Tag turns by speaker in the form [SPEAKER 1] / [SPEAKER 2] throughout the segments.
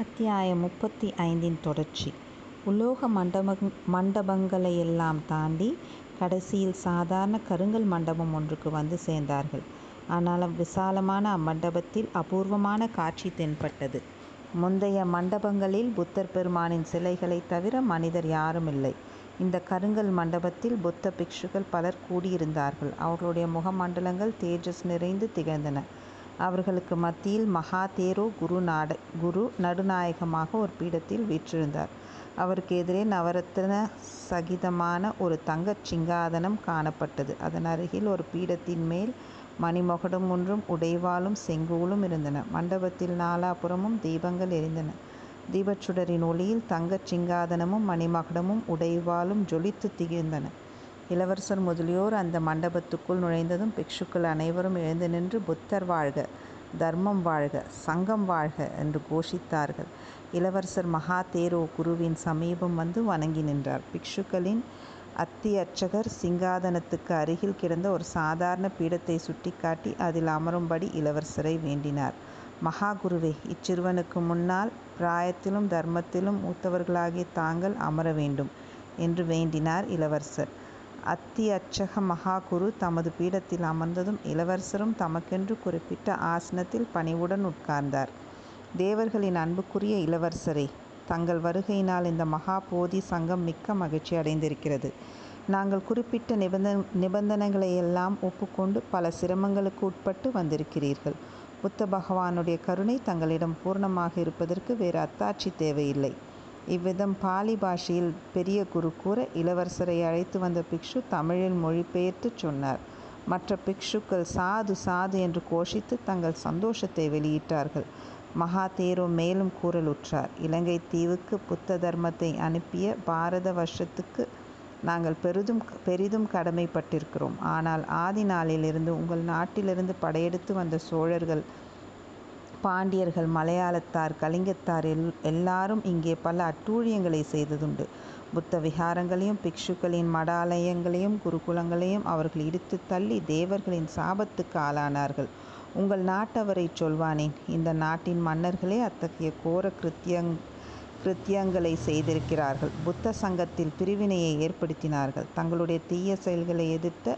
[SPEAKER 1] அத்தியாயம் முப்பத்தி ஐந்தின் தொடர்ச்சி உலோக மண்டபங் மண்டபங்களையெல்லாம் தாண்டி கடைசியில் சாதாரண கருங்கல் மண்டபம் ஒன்றுக்கு வந்து சேர்ந்தார்கள். ஆனாலும் விசாலமான அம்மண்டபத்தில் அபூர்வமான காட்சி தென்பட்டது. முந்தைய மண்டபங்களில் புத்தர் பெருமானின் சிலைகளைத் தவிர மனிதர் யாரும் இல்லை இந்த கருங்கல் மண்டபத்தில் புத்த பிக்ஷுக்கள் பலர் கூடியிருந்தார்கள். அவர்களுடைய முகமண்டலங்கள் தேஜஸ் நிறைந்து திகழ்ந்தன. அவர்களுக்கு மத்தியில் மகாதேரோ குரு நாட குரு நடுநாயகமாக ஒரு பீடத்தில் வீற்றிருந்தார். அவருக்கு எதிரே நவரத்ன சகிதமான ஒரு தங்கச் சிங்காதனம் காணப்பட்டது. அதன் அருகில் ஒரு பீடத்தின் மேல் மணிமகுடம் ஒன்றும் உடைவாளும் செங்கோலும் இருந்தன. மண்டபத்தில் நாலாபுறமும் தீபங்கள் எரிந்தன. தீபச் சுடரின் ஒளியில் தங்கச் சிங்காதனமும் மணிமகுடமும் உடைவாலும் ஜொலித்துத் திகழ்ந்தன. இளவரசர் முதலியோர் அந்த மண்டபத்துக்குள் நுழைந்ததும் பிக்ஷுக்கள் அனைவரும் எழுந்து நின்று புத்தர் வாழ்க! தர்மம் வாழ்க! சங்கம் வாழ்க! என்று கோஷித்தார்கள். இளவரசர் மகாதேரோ குருவின் சமீபம் வந்து வணங்கி நின்றார். பிக்ஷுக்களின் அத்தியட்சகர் சிங்காதனத்துக்கு அருகில் கிடந்த ஒரு சாதாரண பீடத்தை சுட்டிக்காட்டி அதில் அமரும்படி இளவரசரை வேண்டினார். மகாகுருவே இச்சிறுவனுக்கு முன்னால் பிராயத்திலும் தர்மத்திலும் மூத்தவர்களாகிய தாங்கள் அமர வேண்டும் என்று வேண்டினார் இளவரசர். அத்தியட்சக மகாகுரு தமது பீடத்தில் அமர்ந்ததும் இளவரசரும் தமக்கென்று குறிப்பிட்ட ஆசனத்தில் பணிவுடன் உட்கார்ந்தார். தேவர்களின் அன்புக்குரிய இளவரசரே தங்கள் வருகையினால் இந்த மகா போதி சங்கம் மிக்க மகிழ்ச்சி அடைந்திருக்கிறது. நாங்கள் குறிப்பிட்ட நிபந்தனைகளையெல்லாம் ஒப்புக்கொண்டு பல சிரமங்களுக்கு உட்பட்டு வந்திருக்கிறீர்கள். புத்த பகவானுடைய கருணை தங்களிடம் பூர்ணமாக இருப்பதற்கு வேறு அத்தாட்சி தேவையில்லை. இவ்விதம் பாலி பாஷையில் பெரிய குரு கூற இளவரசரை அழைத்து வந்த பிக்ஷு தமிழில் மொழிபெயர்த்துச் சொன்னார். மற்ற பிக்ஷுக்கள் சாது சாது என்று கோஷித்து தங்கள் சந்தோஷத்தை வெளியிட்டார்கள். மகாதேரோ மேலும் கூறலுற்றார். இலங்கை தீவுக்கு புத்த தர்மத்தை அனுப்பிய பாரத வர்ஷத்துக்கு நாங்கள் பெரிதும் பெரிதும் கடமைப்பட்டிருக்கிறோம். ஆனால் ஆதி நாளிலிருந்து உங்கள் நாட்டிலிருந்து படையெடுத்து வந்த சோழர்கள் பாண்டியர்கள் மலையாளத்தார் கலிங்கத்தார் எல் எல்லாரும் இங்கே பல அட்டூழியங்களை செய்ததுண்டு. புத்த விஹாரங்களையும் பிக்ஷுக்களின் மடாலயங்களையும் குருகுலங்களையும் அவர்கள் இடித்து தள்ளி தேவர்களின் சாபத்துக்கு ஆளானார்கள். உங்கள் நாட்டவரைச் சொல்வானேன்? இந்த நாட்டின் மன்னர்களே அத்தகைய கோர கிருத்யங்களைச் செய்திருக்கிறார்கள். புத்த சங்கத்தில் பிரிவினையை ஏற்படுத்தினார்கள். தங்களுடைய தீய செயல்களை எதிர்த்த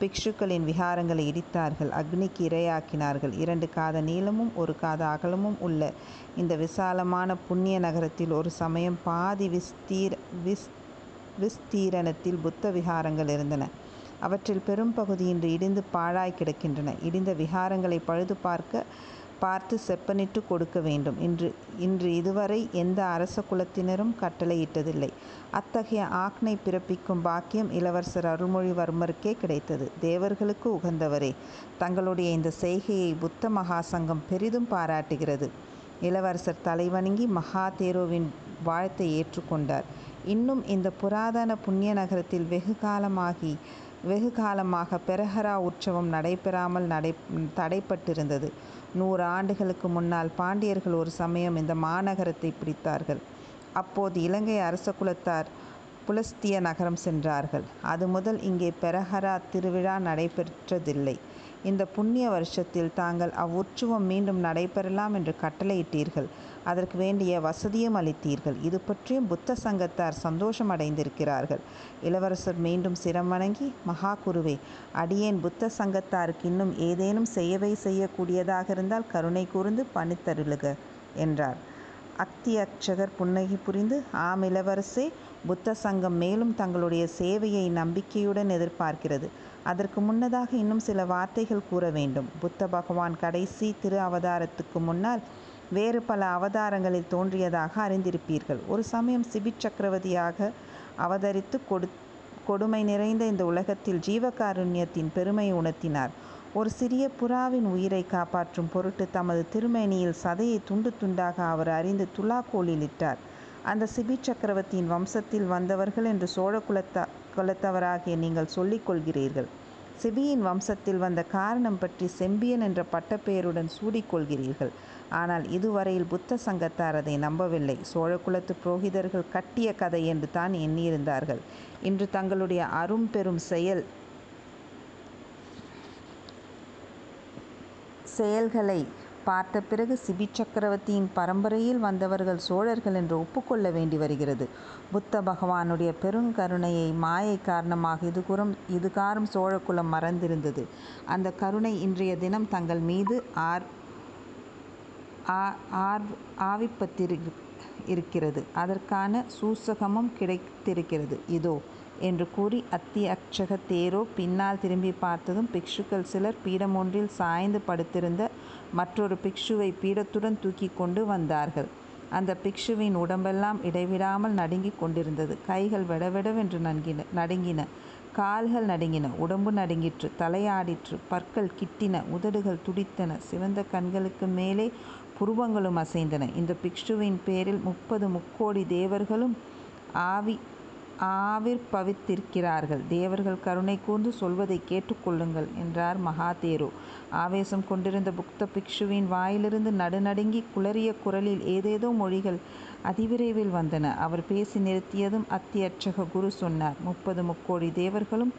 [SPEAKER 1] பிக்ஷுக்களின் விஹாரங்களை இடித்தார்கள். அக்னிக்கு இரையாக்கினார்கள். இரண்டு காத நீளமும் ஒரு காத அகலமும் உள்ள இந்த விசாலமான புண்ணிய நகரத்தில் ஒரு சமயம் பாதி விஸ்தீரணத்தில் புத்த விஹாரங்கள் இருந்தன. அவற்றில் பெரும்பகுதி இன்று இடிந்து பாழாய் கிடக்கின்றன. இடிந்த விகாரங்களை பழுது பார்க்க பார்த்து செப்பனிட்டு கொடுக்க வேண்டும். இன்று இதுவரை எந்த அரச குலத்தினரும் கட்டளையிட்டதில்லை. அத்தகைய ஆக்னை பிறப்பிக்கும் பாக்கியம் இளவரசர் அருள்மொழிவர்மருக்கே கிடைத்தது. தேவர்களுக்கு உகந்தவரே தங்களுடைய இந்த செய்கையை புத்த மகாசங்கம் பெரிதும் பாராட்டுகிறது. இளவரசர் தலைவணங்கி மகாதேரோவின் வாழ்த்தை ஏற்றுக்கொண்டார் இன்னும் இந்த புராதன புண்ணிய நகரத்தில் வெகு காலமாகி வெகு காலமாக பெரஹரா உற்சவம் நடைபெறாமல் நடை தடைப்பட்டிருந்தது. நூறு ஆண்டுகளுக்கு முன்னால் பாண்டியர்கள் ஒரு சமயம் இந்த மாநகரத்தை பிடித்தார்கள். அப்போது இலங்கை அரச குலத்தார் புலஸ்திய நகரம் சென்றார்கள். அது முதல் இங்கே பெரஹரா திருவிழா நடைபெற்றதில்லை. இந்த புண்ணிய வருஷத்தில் தாங்கள் அவ்வுற்சவம் மீண்டும் நடைபெறலாம் என்று கட்டளையிட்டீர்கள். அதற்கு வேண்டிய வசதியும் அளித்தீர்கள். இது பற்றியும் புத்த சங்கத்தார் சந்தோஷம் அடைந்திருக்கிறார்கள். இளவரசர் மீண்டும் சிரம் வணங்கி மகா குருவே அடியேன் புத்த சங்கத்தாருக்கு இன்னும் ஏதேனும் செய்யவை செய்யக்கூடியதாக இருந்தால் கருணை கூர்ந்து பணித்தருளுக என்றார். அத்தியட்சகர் புன்னகை புரிந்து ஆம் இளவரசே புத்த சங்கம் மேலும் தங்களுடைய சேவையை நம்பிக்கையுடன் எதிர்பார்க்கிறது. அதற்கு முன்னதாக இன்னும் சில வார்த்தைகள் கூற வேண்டும். புத்த பகவான் கடைசி திரு அவதாரத்துக்கு முன்னால் வேறு பல அவதாரங்களில் தோன்றியதாக அறிந்திருப்பீர்கள். ஒரு சமயம் சிபி சக்கரவர்த்தியாக அவதரித்து கொடுமை நிறைந்த இந்த உலகத்தில் ஜீவகாருண்யத்தின் பெருமை உணர்த்தினார். ஒரு சிறிய புறாவின் உயிரை காப்பாற்றும் பொருட்டு தமது திருமேனியில் சதையை துண்டு துண்டாக அவர் அறிந்து துலாக்கோலிலிட்டார் அந்த சிபி சக்கரவர்த்தியின் வம்சத்தில் வந்தவர்கள் என்று சோழ குலத்த குலத்தவராகிய நீங்கள் சொல்லிக் கொள்கிறீர்கள். சிபியின் வம்சத்தில் வந்த காரணம் பற்றி செம்பியன் என்ற பட்டப்பெயருடன் சூடிக்கொள்கிறீர்கள் ஆனால் இதுவரையில் புத்த சங்கத்தார் அதை நம்பவில்லை. சோழகுலத்து புரோகிதர்கள் கட்டிய கதை என்று தான் எண்ணியிருந்தார்கள். இன்று தங்களுடைய அரும் பெரும் செயல்களை பார்த்த பிறகு சிபி சக்கரவர்த்தியின் பரம்பரையில் வந்தவர்கள் சோழர்கள் என்று ஒப்புக்கொள்ள வேண்டி வருகிறது. புத்த பகவானுடைய பெருங்கருணையை மாயை காரணமாக இதுகுறம் இதுகாரும் சோழக்குலம் மறந்திருந்தது. அந்த கருணை இன்றைய தினம் தங்கள் மீது ஆர் ஆர் ஆவிப்பத்திரு இருக்கிறது அதற்கான சூசகமும் கிடைத்திருக்கிறது. இதோ என்று கூறி அத்தியட்சக தேரோ பின்னால் திரும்பி பார்த்ததும் பிக்ஷுக்கள் சிலர் பீடம் ஒன்றில் சாய்ந்து படுத்திருந்த மற்றொரு பிக்ஷுவை பீடத்துடன் தூக்கி கொண்டு வந்தார்கள். அந்த பிக்ஷுவின் உடம்பெல்லாம் இடைவிடாமல் நடுங்கிக் கொண்டிருந்தது. கைகள் விடவிடவென்று நன்கின நடுங்கின. கால்கள் நடுங்கின உடம்பு நடுங்கிற்று தலையாடிற்று பற்கள் கிட்டின உதடுகள் துடித்தன சிவந்த கண்களுக்கு மேலே புருவங்களும் அசைந்தன. இந்த பிக்ஷுவின் பேரில் முப்பது முக்கோடி தேவர்களும் ஆவி ஆவிர்பவித்திருக்கிறார்கள் தேவர்கள் கருணை கூர்ந்து சொல்வதை கேட்டுக்கொள்ளுங்கள் என்றார் மகாதேரு. ஆவேசம் கொண்டிருந்த புக்த பிக்ஷுவின் வாயிலிருந்து நடுநடுங்கி குளறிய குரலில் ஏதேதோ மொழிகள் அதிவிரைவில் வந்தன. அவர் பேசி நிறுத்தியதும் அத்தியட்சக குரு சொன்னார் முப்பது முக்கோடி தேவர்களும்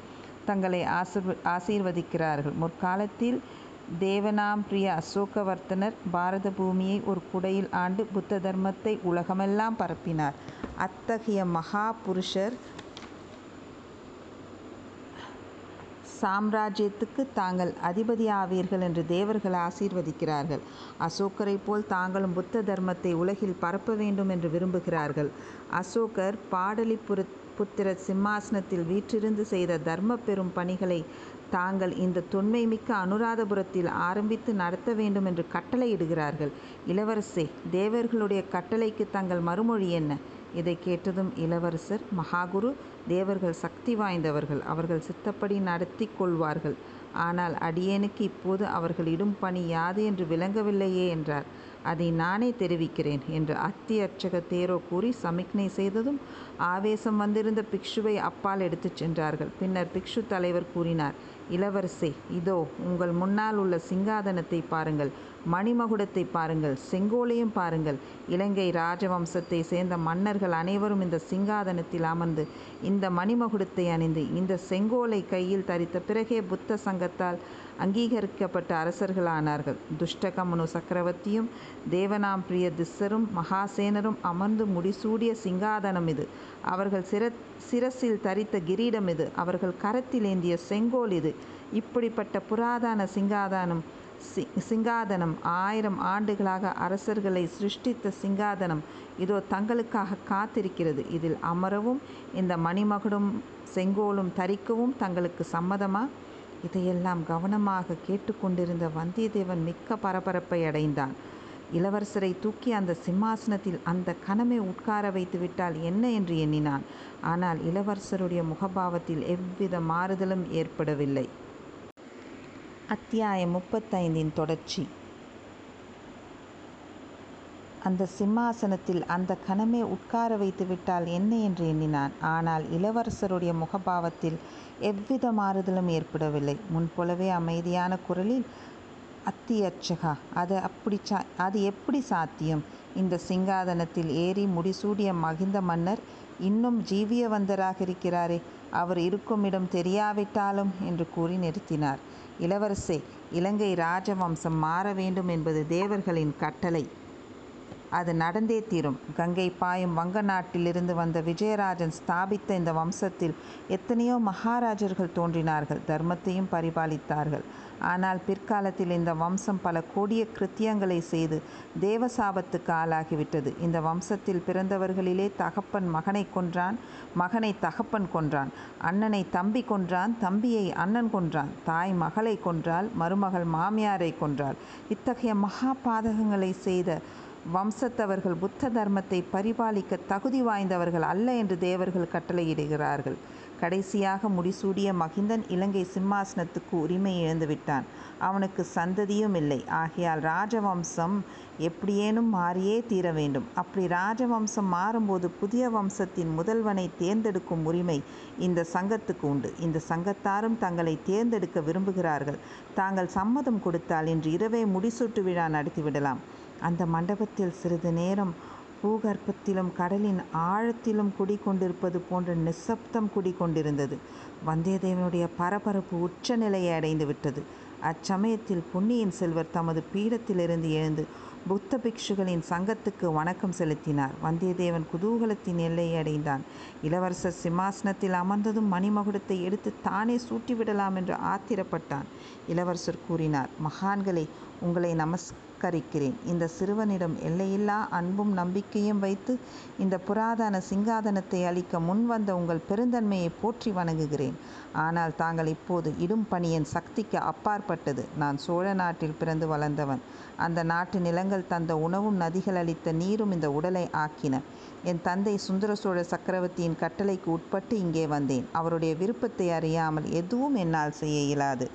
[SPEAKER 1] தங்களை ஆசிர்வ ஆசீர்வதிக்கிறார்கள். முற்காலத்தில் தேவனாம்பிரிய அசோகவர்த்தனர் பாரத பூமியை ஒரு குடையில் ஆண்டு புத்த தர்மத்தை உலகமெல்லாம் பரப்பினார். அத்தகைய மகா புருஷர் சாம்ராஜ்யத்துக்கு தாங்கள் அதிபதியாவீர்கள் என்று தேவர்கள் ஆசீர்வதிக்கிறார்கள். அசோகரைப் போல் தாங்களும் புத்த தர்மத்தை உலகில் பரப்ப வேண்டும் என்று விரும்புகிறார்கள். அசோகர் பாடலிபுர புத்திர சிம்மாசனத்தில் வீற்றிருந்து செய்த தர்ம பெரும் பணிகளை தாங்கள் இந்த தொன்மை மிக்க அனுராதபுரத்தில் ஆரம்பித்து நடத்த வேண்டும் என்று கட்டளையிடுகிறார்கள். இளவரசே தேவர்களுடைய கட்டளைக்கு தங்கள் மறுமொழி என்ன? இதை கேட்டதும் இளவரசர் மகாகுரு தேவர்கள் சக்தி வாய்ந்தவர்கள். அவர்கள் சித்தப்படி நடத்தி கொள்வார்கள். ஆனால் அடியேனுக்கு இப்போது அவர்கள் இடும் பணி யாது என்று விளங்கவில்லையே என்றார். அதை நானே தெரிவிக்கிறேன் என்று அத்தி அர்ச்சக தேரோ கூறி சமிக்ஞை செய்ததும் ஆவேசம் வந்திருந்த பிக்ஷுவை அப்பால் எடுத்துச் சென்றார்கள். பின்னர் பிக்ஷு தலைவர் கூறினார் இளவரசே இதோ உங்கள் முன்னால் உள்ள சிங்காதனத்தை பாருங்கள் மணிமகுடத்தை பாருங்கள் செங்கோலையும் பாருங்கள். இலங்கை ராஜவம்சத்தை சேர்ந்த மன்னர்கள் அனைவரும் இந்த சிங்காதனத்தில் அமர்ந்து இந்த மணிமகுடத்தை அணிந்து இந்த செங்கோலை கையில் தரித்த பிறகே புத்த சங்கத்தால் அங்கீகரிக்கப்பட்ட அரசர்களானார்கள். துஷ்டகமனு சக்கரவர்த்தியும் தேவனாம் பிரிய திஸ்ஸரும் மகாசேனரும் அமர்ந்து முடிசூடிய சிங்காதனம் இது. அவர்கள் சிர சிரசில் தரித்த கிரீடம் இது. அவர்கள் கரத்தில் ஏந்திய செங்கோல் இது. இப்படிப்பட்ட புராதன சிங்காதனம் சி சிங்காதனம் ஆயிரம் ஆண்டுகளாக அரசர்களை சிருஷ்டித்த சிங்காதனம் இதோ தங்களுக்காக காத்திருக்கிறது. இதில் அமரவும் இந்த மணிமகுடும் செங்கோலும் தரிக்கவும் தங்களுக்கு சம்மதமா? இதையெல்லாம் கவனமாக கேட்டுக்கொண்டிருந்த வந்தியத்தேவன் மிக்க பரபரப்பை அடைந்தான். இளவரசரை தூக்கி அந்த சிம்மாசனத்தில் அந்த கணமே உட்கார வைத்து விட்டால் என்ன என்று எண்ணினான். ஆனால் இளவரசருடைய முகபாவத்தில் எவ்வித மாறுதலும் ஏற்படவில்லை. அத்தியாயம் முப்பத்தைந்தின் தொடர்ச்சி. அந்த சிம்மாசனத்தில் அந்த கணமே உட்கார வைத்து விட்டால் என்ன என்று எண்ணினான். ஆனால் இளவரசருடைய முகபாவத்தில் எவ்வித மாறுதலும் ஏற்படவில்லை. முன்போலவே அமைதியான குரலில் அத்தியர்ச்சகா அது அப்படி சா அது எப்படி சாத்தியம் இந்த சிங்காதனத்தில் ஏறி முடிசூடிய மகிந்த மன்னர் இன்னும் ஜீவியவந்தராக இருக்கிறாரே அவர் இருக்கும் இடம் தெரியாவிட்டாலும் என்று கூறி நிறுத்தினார். இளவரசே இலங்கை ராஜவம்சம் மாற வேண்டும் என்பது தேவர்களின் கட்டளை. அது நடந்தே தீரும். கங்கை பாயும் வங்க நாட்டிலிருந்து வந்த விஜயராஜன் ஸ்தாபித்த இந்த வம்சத்தில் எத்தனையோ மகாராஜர்கள் தோன்றினார்கள் தர்மத்தையும் பரிபாலித்தார்கள். ஆனால் பிற்காலத்தில் இந்த வம்சம் பல கொடிய கிருத்தியங்களை செய்து தேவசாபத்துக்கு ஆளாகிவிட்டது. இந்த வம்சத்தில் பிறந்தவர்களிலே தகப்பன் மகனை கொன்றான் மகனை தகப்பன் கொன்றான் அண்ணனை தம்பி கொன்றான் தம்பியை அண்ணன் கொன்றான் தாய் மகளை கொன்றால் மருமகள் மாமியாரை கொன்றாள். இத்தகைய மகா பாதகங்களை செய்த வம்சத்தவர்கள் புத்த தர்மத்தை பரிபாலிக்க தகுதி வாய்ந்தவர்கள் அல்ல என்று தேவர்கள் கட்டளையிடுகிறார்கள். கடைசியாக முடிசூடிய மகிந்தன் இலங்கை சிம்மாசனத்துக்கு உரிமை இழந்துவிட்டான். அவனுக்கு சந்ததியும் இல்லை. ஆகையால் ராஜவம்சம் எப்படியேனும் மாறியே தீர வேண்டும். அப்படி ராஜவம்சம் மாறும்போது புதிய வம்சத்தின் முதல்வனை தேர்ந்தெடுக்கும் உரிமை இந்த சங்கத்துக்கு உண்டு. இந்த சங்கத்தாரும் தங்களை தேர்ந்தெடுக்க விரும்புகிறார்கள். தாங்கள் சம்மதம் கொடுத்தால் இன்று இரவே முடிசூட்டு விழா நடத்திவிடலாம். அந்த மண்டபத்தில் சிறிது நேரம் பூகர்ப்பத்திலும் கடலின் ஆழத்திலும் குடிகொண்டிருப்பது போன்ற நிசப்தம் குடிகொண்டிருந்தது. வந்தியத்தேவனுடைய பரபரப்பு உச்ச நிலையை அடைந்து விட்டது. அச்சமயத்தில் பொன்னியின் செல்வர் தமது பீடத்திலிருந்து எழுந்து புத்த பிக்ஷுகளின் சங்கத்துக்கு வணக்கம் செலுத்தினார். வந்தியத்தேவன் குதூகலத்தின் எல்லையை அடைந்தான். இளவரசர் சிம்மாசனத்தில் அமர்ந்ததும் மணிமகுடத்தை எடுத்து தானே சூட்டிவிடலாம் என்று ஆத்திரப்பட்டான். இளவரசர் கூறினார் மகான்களை உங்களை நமஸ்கரிக்கிறேன் இந்த சிறுவனிடம் எல்லையில்லா அன்பும் நம்பிக்கையும் வைத்து இந்த புராதன சிங்காதனத்தை அளிக்க முன்வந்த உங்கள் பெருந்தன்மையை போற்றி வணங்குகிறேன். ஆனால் தாங்கள் இப்போது இடும் பணியின் சக்திக்கு அப்பாற்பட்டது. நான் சோழ நாட்டில் பிறந்து வளர்ந்தவன். அந்த நாட்டு நிலங்கள் தந்த உணவும் நதிகள் அளித்த நீரும் இந்த உடலை ஆக்கின. என் தந்தை சுந்தர சோழ சக்கரவர்த்தியின் கட்டளைக்கு உட்பட்டு இங்கே வந்தேன். அவருடைய விருப்பத்தை அறியாமல் எதுவும் என்னால் செய்ய இயலாது.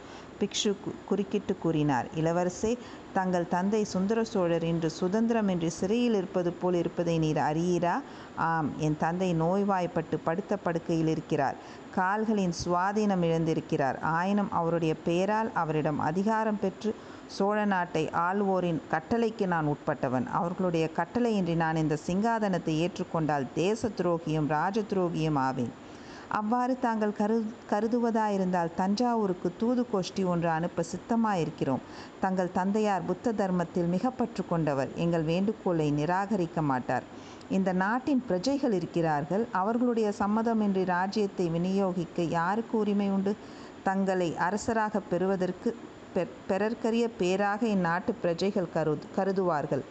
[SPEAKER 1] பிக்ஷு குறுக்கிட்டு கூறினார். இளவரசே தங்கள் தந்தை சுந்தர சோழர் இன்று சுதந்திரமின்றி சிறையில் இருப்பது போல் இருப்பதை நீர் அறியீரா? ஆம் என் தந்தை நோய்வாய்ப்பட்டு படுத்த படுக்கையில் இருக்கிறார். கால்களின் சுவாதீனம் இழந்திருக்கிறார். ஆயினும் அவருடைய பெயரால் அவரிடம் அதிகாரம் பெற்று சோழ நாட்டை ஆள்வோரின் கட்டளைக்கு நான் உட்பட்டவன். அவர்களுடைய கட்டளையின்றி நான் இந்த சிங்காதனத்தை ஏற்றுக்கொண்டால் தேச துரோகியும் ராஜ துரோகியும் ஆவேன். அவ்வாறு தாங்கள் கரு கருதுவதாயிருந்தால் தஞ்சாவூருக்கு தூது கோஷ்டி ஒன்று அனுப்ப சித்தமாயிருக்கிறோம். தங்கள் தந்தையார் புத்த தர்மத்தில் மிகப்பற்று கொண்டவர். எங்கள் வேண்டுகோளை நிராகரிக்க மாட்டார். இந்த நாட்டின் பிரஜைகள் இருக்கிறார்கள். அவர்களுடைய சம்மதமின்றி ராஜ்யத்தை விநியோகிக்க யாருக்கு உரிமை உண்டு? தங்களை அரசராக பெறுவதற்கு பெறற்கரிய பேராக இந்நாட்டு பிரஜைகள் கரு கருதுவார்கள்.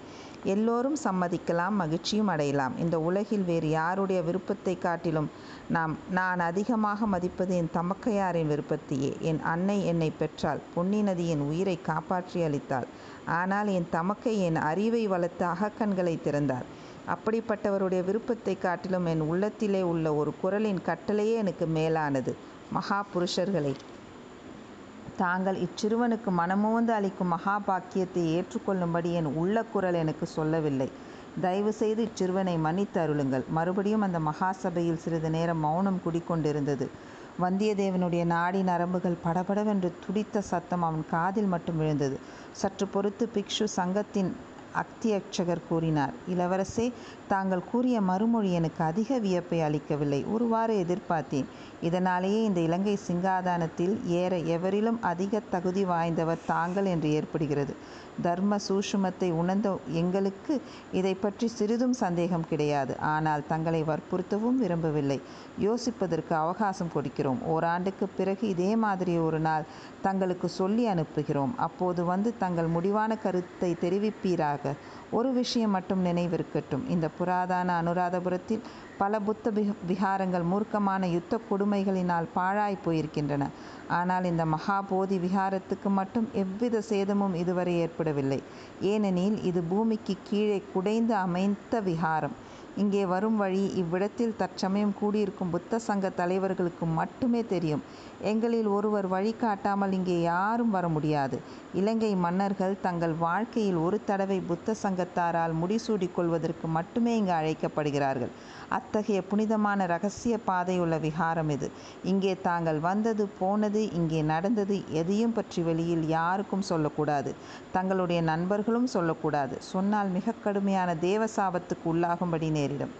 [SPEAKER 1] எல்லோரும் சம்மதிக்கலாம் மகிழ்ச்சியும் அடையலாம். இந்த உலகில் வேறு யாருடைய விருப்பத்தை காட்டிலும் நாம் நான் அதிகமாக மதிப்பது என் தமக்கையாரின் விருப்பத்தையே. என் அன்னை என்னை பெற்றால் பொன்னி நதி என் உயிரை காப்பாற்றி அளித்தாள். ஆனால் என் தமக்கை என் அறிவை வளர்த்து அகக்கண்களை திறந்தார். அப்படிப்பட்டவருடைய விருப்பத்தை காட்டிலும் என் உள்ளத்திலே உள்ள ஒரு குரலின் கட்டளையே எனக்கு மேலானது. மகா புருஷர்களை. தாங்கள் இச்சிறுவனுக்கு மனமோந்து அளிக்கும் மகா பாக்கியத்தை ஏற்றுக்கொள்ளும்படி என் உள்ள குரல் எனக்கு சொல்லவில்லை. தயவு செய்து இச்சிறுவனை மன்னித்து அருளுங்கள். மறுபடியும் அந்த மகா சபையில் சிறிது நேரம் மௌனம் குடிக்கொண்டிருந்தது. வந்தியத்தேவனுடைய நாடி நரம்புகள் படபடவென்று துடித்த சத்தம் அவன் காதில் மட்டும் விழுந்தது. சற்று பொறுத்து பிக்ஷு சங்கத்தின் அக்தியட்சகர் கூறினார். இளவரசே தாங்கள் கூறிய மறுமொழி எனக்கு அதிக வியப்பை அளிக்கவில்லை. ஒருவாறு எதிர்பார்த்தேன். இதனாலேயே இந்த இலங்கை சிங்காதானத்தில் ஏற எவரிலும் அதிக தகுதி வாய்ந்தவர் தாங்கள் என்று ஏற்படுகிறது. தர்ம சூஷுமத்தை உணர்ந்த எங்களுக்கு இதை பற்றி சிறிதும் சந்தேகம் கிடையாது. ஆனால் தங்களை வற்புறுத்தவும் விரும்பவில்லை. யோசிப்பதற்கு அவகாசம் கொடுக்கிறோம். ஓராண்டுக்கு பிறகு இதே மாதிரி ஒரு நாள் தங்களுக்கு சொல்லி அனுப்புகிறோம். அப்போது வந்து தங்கள் முடிவான கருத்தை தெரிவிப்பீராக. ஒரு விஷயம் மட்டும் நினைவிருக்கட்டும். இந்த புராதன அனுராதபுரத்தில் பல புத்த விகாரங்கள் மூர்க்கமான யுத்த கொடுமைகளினால் பாழாய் போயிருக்கின்றன. ஆனால் இந்த மகாபோதி விகாரத்துக்கு மட்டும் எவ்வித சேதமும் இதுவரை ஏற்படவில்லை. ஏனெனில் இது பூமிக்கு கீழே குடைந்து அமைந்த விகாரம் இங்கே வரும் வழி இவ்விடத்தில் தற்சமயம் கூடியிருக்கும் புத்த சங்க தலைவர்களுக்கு மட்டுமே தெரியும். எங்களில் ஒருவர் வழி காட்டாமல் இங்கே யாரும் வர முடியாது. இலங்கை மன்னர்கள் தங்கள் வாழ்க்கையில் ஒரு தடவை புத்த சங்கத்தாரால் முடிசூடிக் கொள்வதற்கு மட்டுமே இங்கு அழைக்கப்படுகிறார்கள். அத்தகைய புனிதமான ரகசிய பாதையுள்ள விகாரம் இது. இங்கே தாங்கள் வந்தது போனது இங்கே நடந்தது எதையும் பற்றி வெளியில் யாருக்கும் சொல்லக்கூடாது. தங்களுடைய நண்பர்களும் சொல்லக்கூடாது. சொன்னால் மிக கடுமையான தேவ சாபத்துக்கு உள்ளாகும்படி நேரிடும்.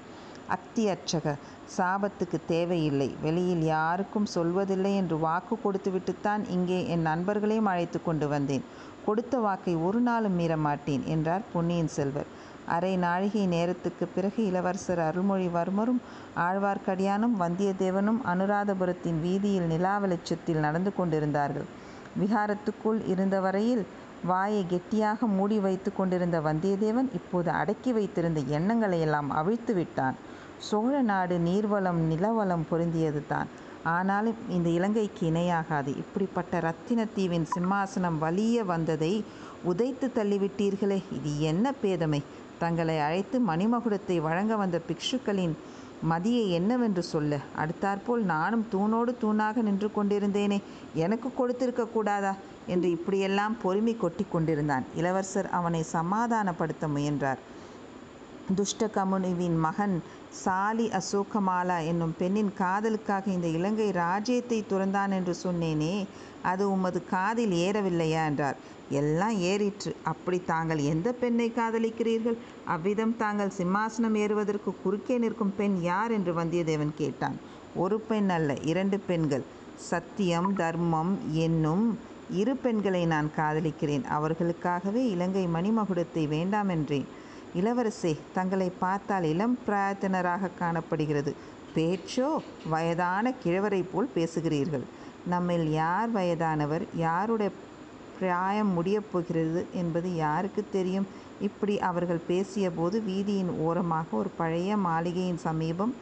[SPEAKER 1] அக்தி அர்ச்சக சாபத்துக்கு தேவையில்லை. வெளியில் யாருக்கும் சொல்வதில்லை என்று வாக்கு கொடுத்துவிட்டுத்தான் இங்கே என் நண்பர்களையும் அழைத்து கொண்டு வந்தேன். கொடுத்த வாக்கை ஒரு நாளும் மீற மாட்டேன் என்றார் பொன்னியின் செல்வர். அரை நாழிகை நேரத்துக்கு பிறகு இளவரசர் அருள்மொழிவர்மரும் ஆழ்வார்க்கடியானும் வந்தியத்தேவனும் அனுராதபுரத்தின் வீதியில் நிலா வெளிச்சத்தில் நடந்து கொண்டிருந்தார்கள். விகாரத்துக்குள் இருந்த வரையில் வாயை கெட்டியாக மூடி வைத்து கொண்டிருந்த வந்தியத்தேவன் இப்போது அடக்கி வைத்திருந்த எண்ணங்களையெல்லாம் அவிழ்த்து விட்டான். சோழ நாடு நீர்வளம் நிலவளம் பொருந்தியது தான். ஆனாலும் இந்த இலங்கைக்கு இணையாகாது. இப்படிப்பட்ட ரத்தினத்தீவின் சிம்மாசனம் வலிய வந்ததை உதைத்து தள்ளிவிட்டீர்களே. இது என்ன பேதமை? தங்களை அழைத்து மணிமகுடத்தை வழங்க வந்த பிக்ஷுக்களின் மதியை என்னவென்று சொல்ல. அடுத்தாற்போல் நானும் தூணோடு தூணாக நின்று கொண்டிருந்தேனே. எனக்கு கொடுத்திருக்க கூடாதா? என்று இப்படியெல்லாம் பொறுமை கொட்டி கொண்டிருந்தான். இளவரசர் அவனை சமாதானப்படுத்த முயன்றார். துஷ்ட கமுனிவின் மகன் சாலி அசோகமாலா என்னும் பெண்ணின் காதலுக்காக இந்த இலங்கை ராஜ்யத்தை துறந்தான் என்று சொன்னேனே அது உமது காதில் ஏறவில்லையா? என்றார். எல்லாம் ஏறிற்று. அப்படி தாங்கள் எந்த பெண்ணை காதலிக்கிறீர்கள்? அவ்விதம் தாங்கள் சிம்மாசனம் ஏறுவதற்கு குறுக்கே நிற்கும் பெண் யார்? என்று வந்தியத்தேவன் கேட்டான். ஒரு பெண் அல்ல இரண்டு பெண்கள். சத்தியம் தர்மம் என்னும் இரு பெண்களை நான் காதலிக்கிறேன். அவர்களுக்காகவே இலங்கை மணிமகுடத்தை வேண்டாம் என்றேன். இளவரசே தங்களை பார்த்தால் இளம் பிராயத்தினராக காணப்படுகிறது. பேச்சோ வயதான கிழவரை போல் பேசுகிறீர்கள். நம்மில் யார் வயதானவர்? யாருடைய பிராயம் முடியப் போகிறது என்பது யாருக்கு தெரியும்? இப்படி அவர்கள் பேசியபோது வீதியின் ஓரமாக ஒரு பழைய மாளிகையின் சமீபம்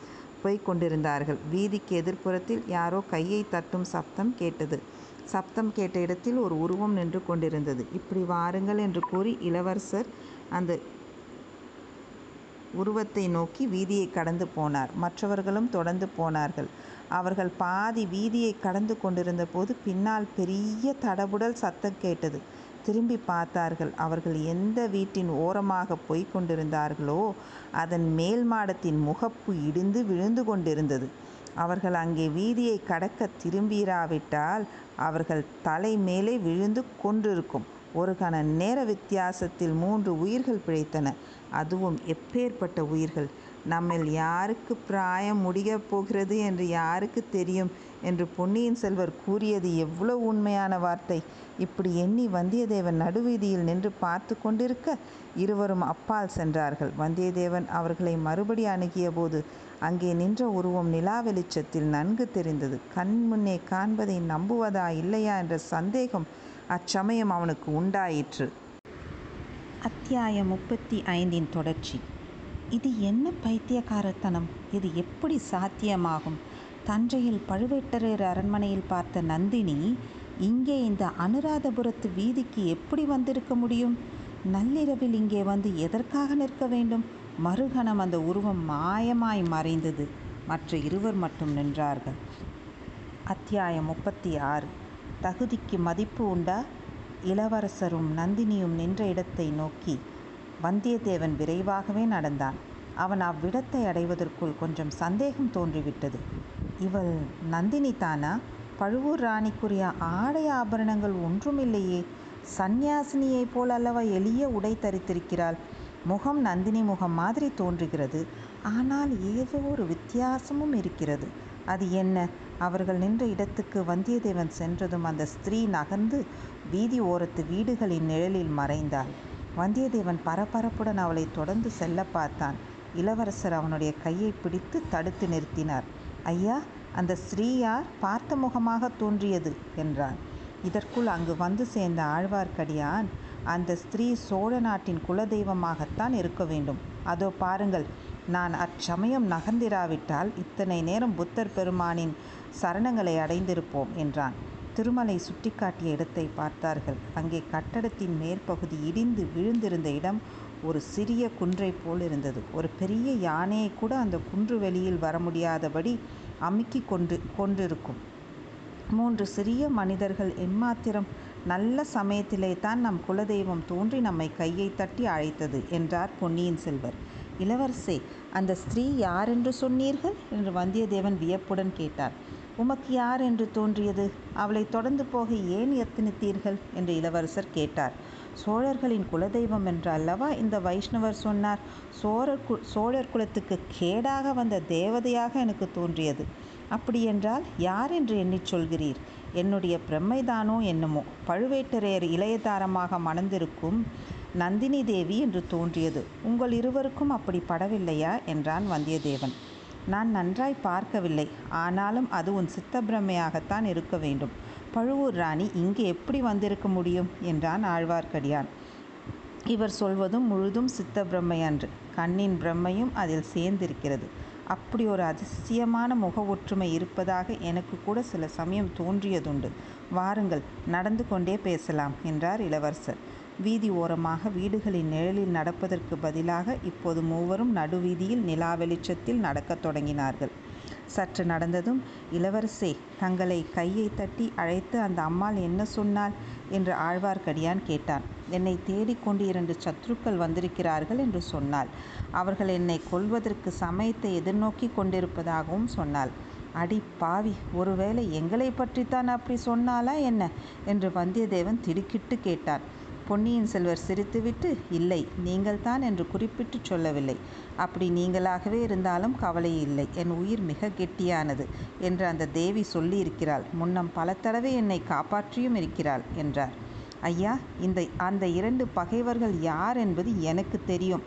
[SPEAKER 1] போய்க் கொண்டிருந்தார்கள். வீதிக்கு எதிர்ப்புறத்தில் யாரோ கையை தட்டும் சப்தம் கேட்டது. சப்தம் கேட்ட இடத்தில் ஒரு உருவம் நின்று கொண்டிருந்தது. இப்படி வாருங்கள் என்று கூறி இளவரசர் அந்த உருவத்தை நோக்கி வீதியை கடந்து போனார். மற்றவர்களும் தொடர்ந்து போனார்கள். அவர்கள் பாதி வீதியை கடந்து கொண்டிருந்த போது பின்னால் பெரிய தடபுடல் சத்தம் கேட்டது. திரும்பி பார்த்தார்கள் அவர்கள் எந்த வீட்டின் ஓரமாக போய் கொண்டிருந்தார்களோ அதன் மேல் மாடத்தின் முகப்பு இடிந்து விழுந்து கொண்டிருந்தது. அவர்கள் அங்கே வீதியை கடக்க திரும்பிராவிட்டால் அவர்கள் தலை மேலே விழுந்து கொண்டிருக்கும் ஒரு கண நேர வித்தியாசத்தில் மூன்று உயிர்கள் பிழைத்தன. அதுவும் எப்பேற்பட்ட உயிர்கள்? நம்மில் யாருக்கு பிராயம் முடியப் போகிறது என்று யாருக்கு தெரியும்? என்று பொன்னியின் செல்வர் கூறியது எவ்வளவு உண்மையான வார்த்தை. இப்படி எண்ணி வந்தியத்தேவன் நடுவீதியில் நின்று பார்த்து கொண்டிருக்க இருவரும் அப்பால் சென்றார்கள். வந்தியத்தேவன் அவர்களை மறுபடி அணுகிய போது அங்கே நின்ற உருவம் நிலா வெளிச்சத்தில் நன்கு தெரிந்தது. கண் முன்னே காண்பதை நம்புவதா இல்லையா என்ற சந்தேகம் அச்சமயம் அவனுக்கு உண்டாயிற்று. அத்தியாயம் முப்பத்தி ஐந்தின் தொடர்ச்சி. இது என்ன பைத்தியக்காரத்தனம்? இது எப்படி சாத்தியமாகும்? தஞ்சையில் பழுவேட்டரையர் அரண்மனையில் பார்த்த நந்தினி இங்கே இந்த அனுராதபுரத்து வீதிக்கு எப்படி வந்திருக்க முடியும்? நள்ளிரவில் இங்கே வந்து எதற்காக நிற்க வேண்டும்? மறுகணம் அந்த உருவம் மாயமாய் மறைந்தது. மற்ற இருவர் மட்டும் நின்றார்கள். அத்தியாயம் முப்பத்தி ஆறு தகுதிக்கு மதிப்பு உண்டா? இளவரசரும் நந்தினியும் நின்ற இடத்தை நோக்கி வந்தியத்தேவன் விரைவாகவே நடந்தான். அவன் அவ்விடத்தை அடைவதற்குள் கொஞ்சம் சந்தேகம் தோன்றிவிட்டது. இவள் நந்தினி தானா? பழுவூர் ராணிக்குரிய ஆடை ஆபரணங்கள் ஒன்றுமில்லையே. சந்நியாசினியைப் போல் அல்லவா எளிய உடை தரித்திருக்கிறாள். முகம் நந்தினி முகம் மாதிரி தோன்றுகிறது. ஆனால் ஏதோ ஒரு வித்தியாசமும் இருக்கிறது. அது என்ன அவர்கள் நின்ற இடத்துக்கு வந்தியத்தேவன் சென்றதும் அந்த ஸ்திரீ நகர்ந்து வீதி ஓரத்து வீடுகளின் நிழலில் மறைந்தாள். வந்தியத்தேவன் பரபரப்புடன் அவளை தொடர்ந்து செல்ல பார்த்தான். இளவரசர் அவனுடைய கையை பிடித்து தடுத்து நிறுத்தினார். ஐயா அந்த ஸ்ரீயார் பார்த்த முகமாக தோன்றியது என்றான். இதற்குள் அங்கு வந்து சேர்ந்த ஆழ்வார்க்கடியான் அந்த ஸ்திரீ சோழ நாட்டின் குலதெய்வமாகத்தான் இருக்க வேண்டும். அதோ பாருங்கள் நான் அச்சமயம் நகர்ந்திராவிட்டால் இத்தனை நேரம் புத்தர் பெருமானின் சரணங்களை அடைந்திருப்போம் என்றான். திருமலை சுட்டிக்காட்டிய இடத்தை பார்த்தார்கள். அங்கே கட்டடத்தின் மேற்பகுதி இடிந்து விழுந்திருந்த இடம் ஒரு சிறிய குன்றை போல் இருந்தது. ஒரு பெரிய யானையை கூட அந்த குன்று வெளியில் வர முடியாதபடி அமுக்கி கொண்டு கொண்டிருக்கும். மூன்று சிறிய மனிதர்கள் எம்மாத்திரம் நல்ல சமயத்திலே தான் நம் குலதெய்வம் தோன்றி நம்மை கையை தட்டி அழைத்தது என்றார் பொன்னியின் செல்வர். இளவரசே அந்த ஸ்திரீ யார் என்று சொன்னீர்கள்? என்று வந்தியத்தேவன் வியப்புடன் கேட்டார். உமக்கு யார் என்று தோன்றியது? அவளை தொடர்ந்து போக ஏன் எத்தனித்தீர்கள் என்று இளவரசர் கேட்டார். சோழர்களின் குலதெய்வம் என்று அல்லவா இந்த வைஷ்ணவர் சொன்னார்? சோழர் கு சோழர் குலத்துக்கு கேடாக வந்த தேவதையாக எனக்கு தோன்றியது. அப்படியென்றால் யார் என்று எண்ணிச் சொல்கிறீர்? என்னுடைய பிரம்மைதானோ என்னமோ? பழுவேட்டரையர் இளையதாரமாக மணந்திருக்கும் நந்தினி தேவி என்று தோன்றியது. உங்கள் இருவருக்கும் அப்படி படவில்லையா? என்றான் வந்தியத்தேவன். நான் நன்றாய் பார்க்கவில்லை. ஆனாலும் அது உன் சித்தப்பிரமையாகத்தான் இருக்க வேண்டும். பழுவூர் ராணி இங்கே எப்படி வந்திருக்க முடியும்? என்றான் ஆழ்வார்க்கடியான். இவர் சொல்வதும் முழுதும் சித்த பிரம்மை அன்று கண்ணின் பிரம்மையும் அதில் சேர்ந்திருக்கிறது. அப்படி ஒரு அதிசயமான முக ஒற்றுமை இருப்பதாக எனக்கு கூட சில சமயம் தோன்றியதுண்டு. வாருங்கள் நடந்து கொண்டே பேசலாம் என்றார் இளவரசர். வீதி ஓரமாக வீடுகளின் நிழலில் நடப்பதற்கு பதிலாக இப்போது மூவரும் நடுவீதியில் நிலா வெளிச்சத்தில் நடக்கத் தொடங்கினார்கள். சற்று நடந்ததும் இளவரசே தங்களை கையை தட்டி அழைத்து அந்த அம்மாள் என்ன சொன்னாள்? என்று ஆழ்வார்க்கடியான் கேட்டான். என்னை தேடிக்கொண்டு இரண்டு சத்ருக்கள் வந்திருக்கிறார்கள் என்று சொன்னாள். அவர்கள் என்னை கொல்வதற்கு சமயத்தை எதிர்நோக்கி கொண்டிருப்பதாகவும் சொன்னாள். அடி பாவி ஒருவேளை எங்களை பற்றித்தான் அப்படி சொன்னாலா என்ன? என்று வந்தியத்தேவன் திடுக்கிட்டு கேட்டான். பொன்னியின் செல்வர் சிரித்துவிட்டு இல்லை நீங்கள்தான் என்று குறிப்பிட்டு சொல்லவில்லை. அப்படி நீங்களாகவே இருந்தாலும் கவலை இல்லை. என் உயிர் மிக கெட்டியானது என்று அந்த தேவி சொல்லியிருக்கிறாள். முன்னம் பல தடவை என்னை காப்பாற்றியும் இருக்கிறாள் என்றார். ஐயா இந்த அந்த இரண்டு பகைவர்கள் யார் என்பது எனக்கு தெரியும்.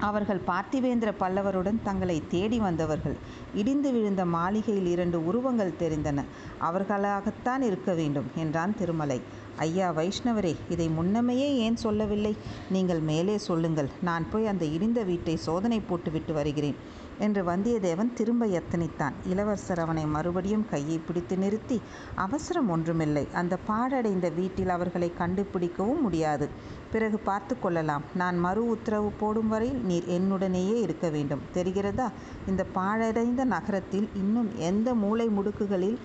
[SPEAKER 1] அவர்கள் பார்த்திவேந்திர பல்லவருடன் தங்களை தேடி வந்தவர்கள். இடிந்து விழுந்த மாளிகையில் இரண்டு உருவங்கள் தெரிந்தன. அவர்களாகத்தான் இருக்க வேண்டும் என்றான் திருமலை. ஐயா வைஷ்ணவரே இதை முன்னமையே ஏன் சொல்லவில்லை? நீங்கள் மேலே சொல்லுங்கள். நான் போய் அந்த இடிந்த வீட்டை சோதனை போட்டுவிட்டு வருகிறேன் என்று வந்தியத்தேவன் திரும்ப எத்தனித்தான் இளவரசர் அவனை மறுபடியும் கையை பிடித்து நிறுத்தி அவசரம் ஒன்றுமில்லை. அந்த பாழடைந்த வீட்டில் அவர்களை கண்டுபிடிக்கவும் முடியாது. பிறகு பார்த்து கொள்ளலாம். நான் மறு உத்தரவு போடும் வரையில் நீர் என்னுடனேயே இருக்க வேண்டும். தெரிகிறதா? இந்த பாழடைந்த நகரத்தில் இன்னும் எந்த மூளை முடுக்குகளில்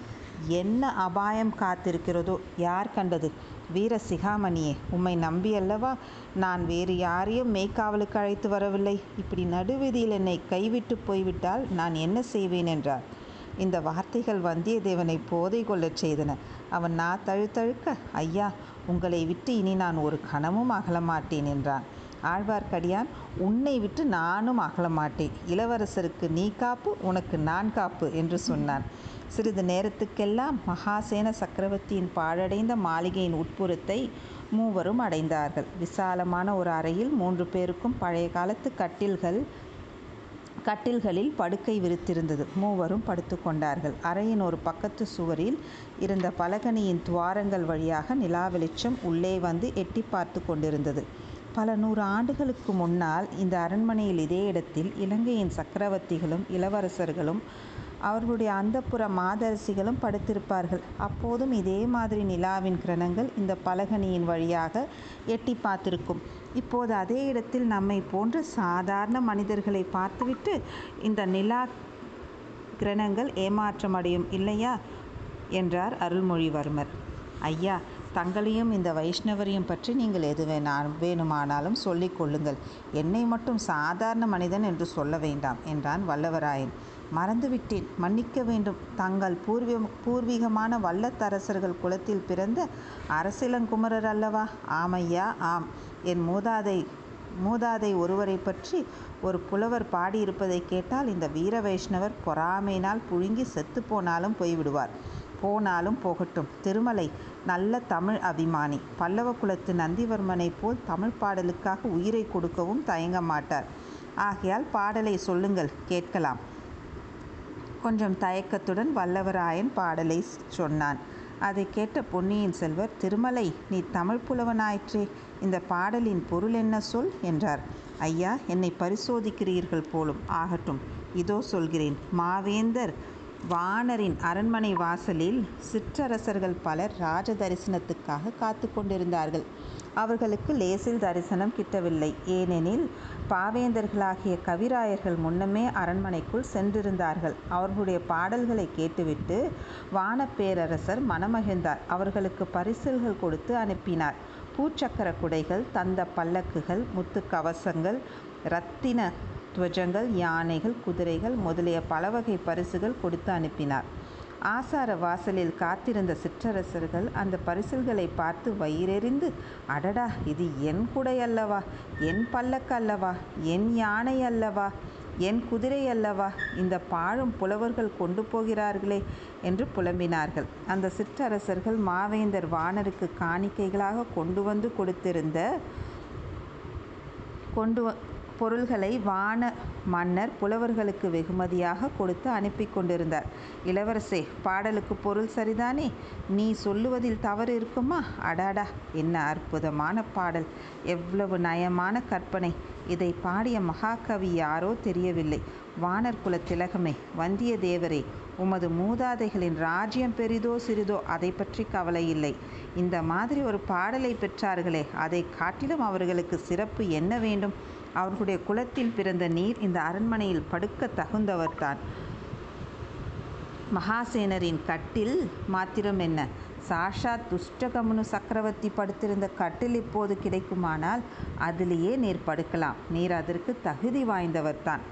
[SPEAKER 1] என்ன அபாயம் காத்திருக்கிறதோ? யார் கண்டது? வீர சிகாமணியே உம்மை நம்பியல்லவா? நான் வேறு யாரையும் மேய்க்காவலுக்கு அழைத்து வரவில்லை. இப்படி நடுவீதியில் என்னை கைவிட்டு போய்விட்டால் நான் என்ன செய்வேன் என்றார். இந்த வார்த்தைகள் வந்தியத்தேவனை போதை கொள்ளச் செய்தன. அவன் நா தழுத்தழுக்க ஐயா உங்களை விட்டு இனி நான் ஒரு கணமும் அகலமாட்டேன் என்றான். ஆழ்வார்க்கடியான் உன்னை விட்டு நானும் அகலமாட்டேன். இளவரசருக்கு நீ காப்பு உனக்கு நான் காப்பு என்று சொன்னான். சிறிது நேரத்துக்கெல்லாம் மகாசேன சக்கரவர்த்தியின் பாழடைந்த மாளிகையின் உட்புறத்தை மூவரும் அடைந்தார்கள். விசாலமான ஒரு அறையில் மூன்று பேருக்கும் பழைய காலத்து கட்டில்கள் கட்டில்களில் படுக்கை விரித்திருந்தது. மூவரும் படுத்து கொண்டார்கள். அறையின் ஒரு பக்கத்து சுவரில் இருந்த பலகனியின் துவாரங்கள் வழியாக நிலா வெளிச்சம் உள்ளே வந்து எட்டி பார்த்து கொண்டிருந்தது. பல நூறு ஆண்டுகளுக்கு முன்னால் இந்த அரண்மனையில் இதே இடத்தில் இலங்கையின் சக்கரவர்த்திகளும் இளவரசர்களும் அவர்களுடைய அந்தப்புற மாதரசிகளும் படுத்திருப்பார்கள். அப்போதும் இதே மாதிரி நிலாவின் கிரணங்கள் இந்த பலகனியின் வழியாக எட்டி பார்த்திருக்கும். இப்போது அதே இடத்தில் நம்மை போன்ற சாதாரண மனிதர்களை பார்த்துவிட்டு இந்த நிலா கிரணங்கள் ஏமாற்றமடையும் இல்லையா? என்றார் அருள்மொழிவர்மர். ஐயா தங்களையும் இந்த வைஷ்ணவரையும் பற்றி நீங்கள் எது வேணா வேணுமானாலும் சொல்லிக் கொள்ளுங்கள். என்னை மட்டும் சாதாரண மனிதன் என்று சொல்ல வேண்டாம் என்றான் வல்லவராயன். மறந்துவிட்டேன். மன்னிக்க வேண்டும். தங்கள் பூர்வீ பூர்வீகமான வல்லத்தரசர்கள் குலத்தில் பிறந்த அரசிலங்குமரர் அல்லவா? ஆமையா? ஆம். என் மூதாதை மூதாதை ஒருவரை பற்றி ஒரு புலவர் பாடியிருப்பதை கேட்டால் இந்த வீர வைஷ்ணவர் பொறாமையினால் புழுங்கி செத்து போனாலும் போய்விடுவார். போனாலும் போகட்டும். திருமலை நல்ல தமிழ் அபிமானி. பல்லவ குலத்து நந்திவர்மனை போல் தமிழ் பாடலுக்காக உயிரை கொடுக்கவும் தயங்க மாட்டார். ஆகையால் பாடலை சொல்லுங்கள் கேட்கலாம். கொஞ்சம் தயக்கத்துடன் வல்லவராயன் பாடலை சொன்னான். அதை கேட்ட பொன்னியின் செல்வர் திருமலை நீ தமிழ் புலவனாயிற்றே இந்த பாடலின் பொருள் என்ன சொல்? என்றார். ஐயா என்னை பரிசோதிக்கிறீர்கள் போலும் ஆகட்டும். இதோ சொல்கிறேன். மாவேந்தர் வானரின் அரண்மனை வாசலில் சிற்றரசர்கள் பலர் ராஜ தரிசனத்துக்காக காத்து கொண்டிருந்தார்கள். அவர்களுக்கு லேசில் தரிசனம் கிட்டவில்லை. ஏனெனில் பாவேந்தர்களாகிய கவிராயர்கள் முன்னமே அரண்மனைக்குள் சென்றிருந்தார்கள். அவர்களுடைய பாடல்களை கேட்டுவிட்டு வானப்பேரரசர் மனமகிழ்ந்தார். அவர்களுக்கு பரிசில்கள் கொடுத்து அனுப்பினார். பூச்சக்கர குடைகள் தந்த பல்லக்குகள் முத்து கவசங்கள் இரத்தின துவஜங்கள் யானைகள் குதிரைகள் முதலிய பல வகை பரிசுகள் கொடுத்து அனுப்பினார். ஆசார வாசலில் காத்திருந்த சிற்றரசர்கள் அந்த பரிசல்களை பார்த்து வயிறெறிந்து அடடா இது என் குடை அல்லவா? என் பல்லக்கு அல்லவா? என் யானை அல்லவா? என் குதிரை அல்லவா? இந்த பாழும் புலவர்கள் கொண்டு போகிறார்களே என்று புலம்பினார்கள். அந்த சிற்றரசர்கள் மாவேந்தர் வானருக்கு காணிக்கைகளாக கொண்டு வந்து கொடுத்திருந்த கொண்டு பொருள்களை வான மன்னர் புலவர்களுக்கு வெகுமதியாக கொடுத்து அனுப்பி கொண்டிருந்தார். இளவரசே பாடலுக்கு பொருள் சரிதானே? நீ சொல்லுவதில் தவறு இருக்குமா? அடாடா என்ன அற்புதமான பாடல். எவ்வளவு நயமான கற்பனை. இதை பாடிய மகாகவி யாரோ தெரியவில்லை. வானர் குல திலகமே வந்தியத்தேவரே உமது மூதாதைகளின் ராஜ்யம் பெரிதோ சிறிதோ அதை பற்றி கவலை இல்லை. இந்த மாதிரி ஒரு பாடலை பெற்றார்களே அதை காட்டிலும் அவர்களுக்கு சிறப்பு என்ன வேண்டும்? அவர்களுடைய குலத்தில் பிறந்த நீர் இந்த அரண்மனையில் படுக்க தகுந்தவர்தான் மகாசேனரின் கட்டில் மாத்திரம் என்ன? சாஷாத் துஷ்டகமுனு சக்கரவர்த்தி படுத்திருந்த கட்டில் இப்போது கிடைக்குமானால் அதிலேயே நீர் படுக்கலாம். நீர் அதற்கு தகுதி வாய்ந்தவர்தான்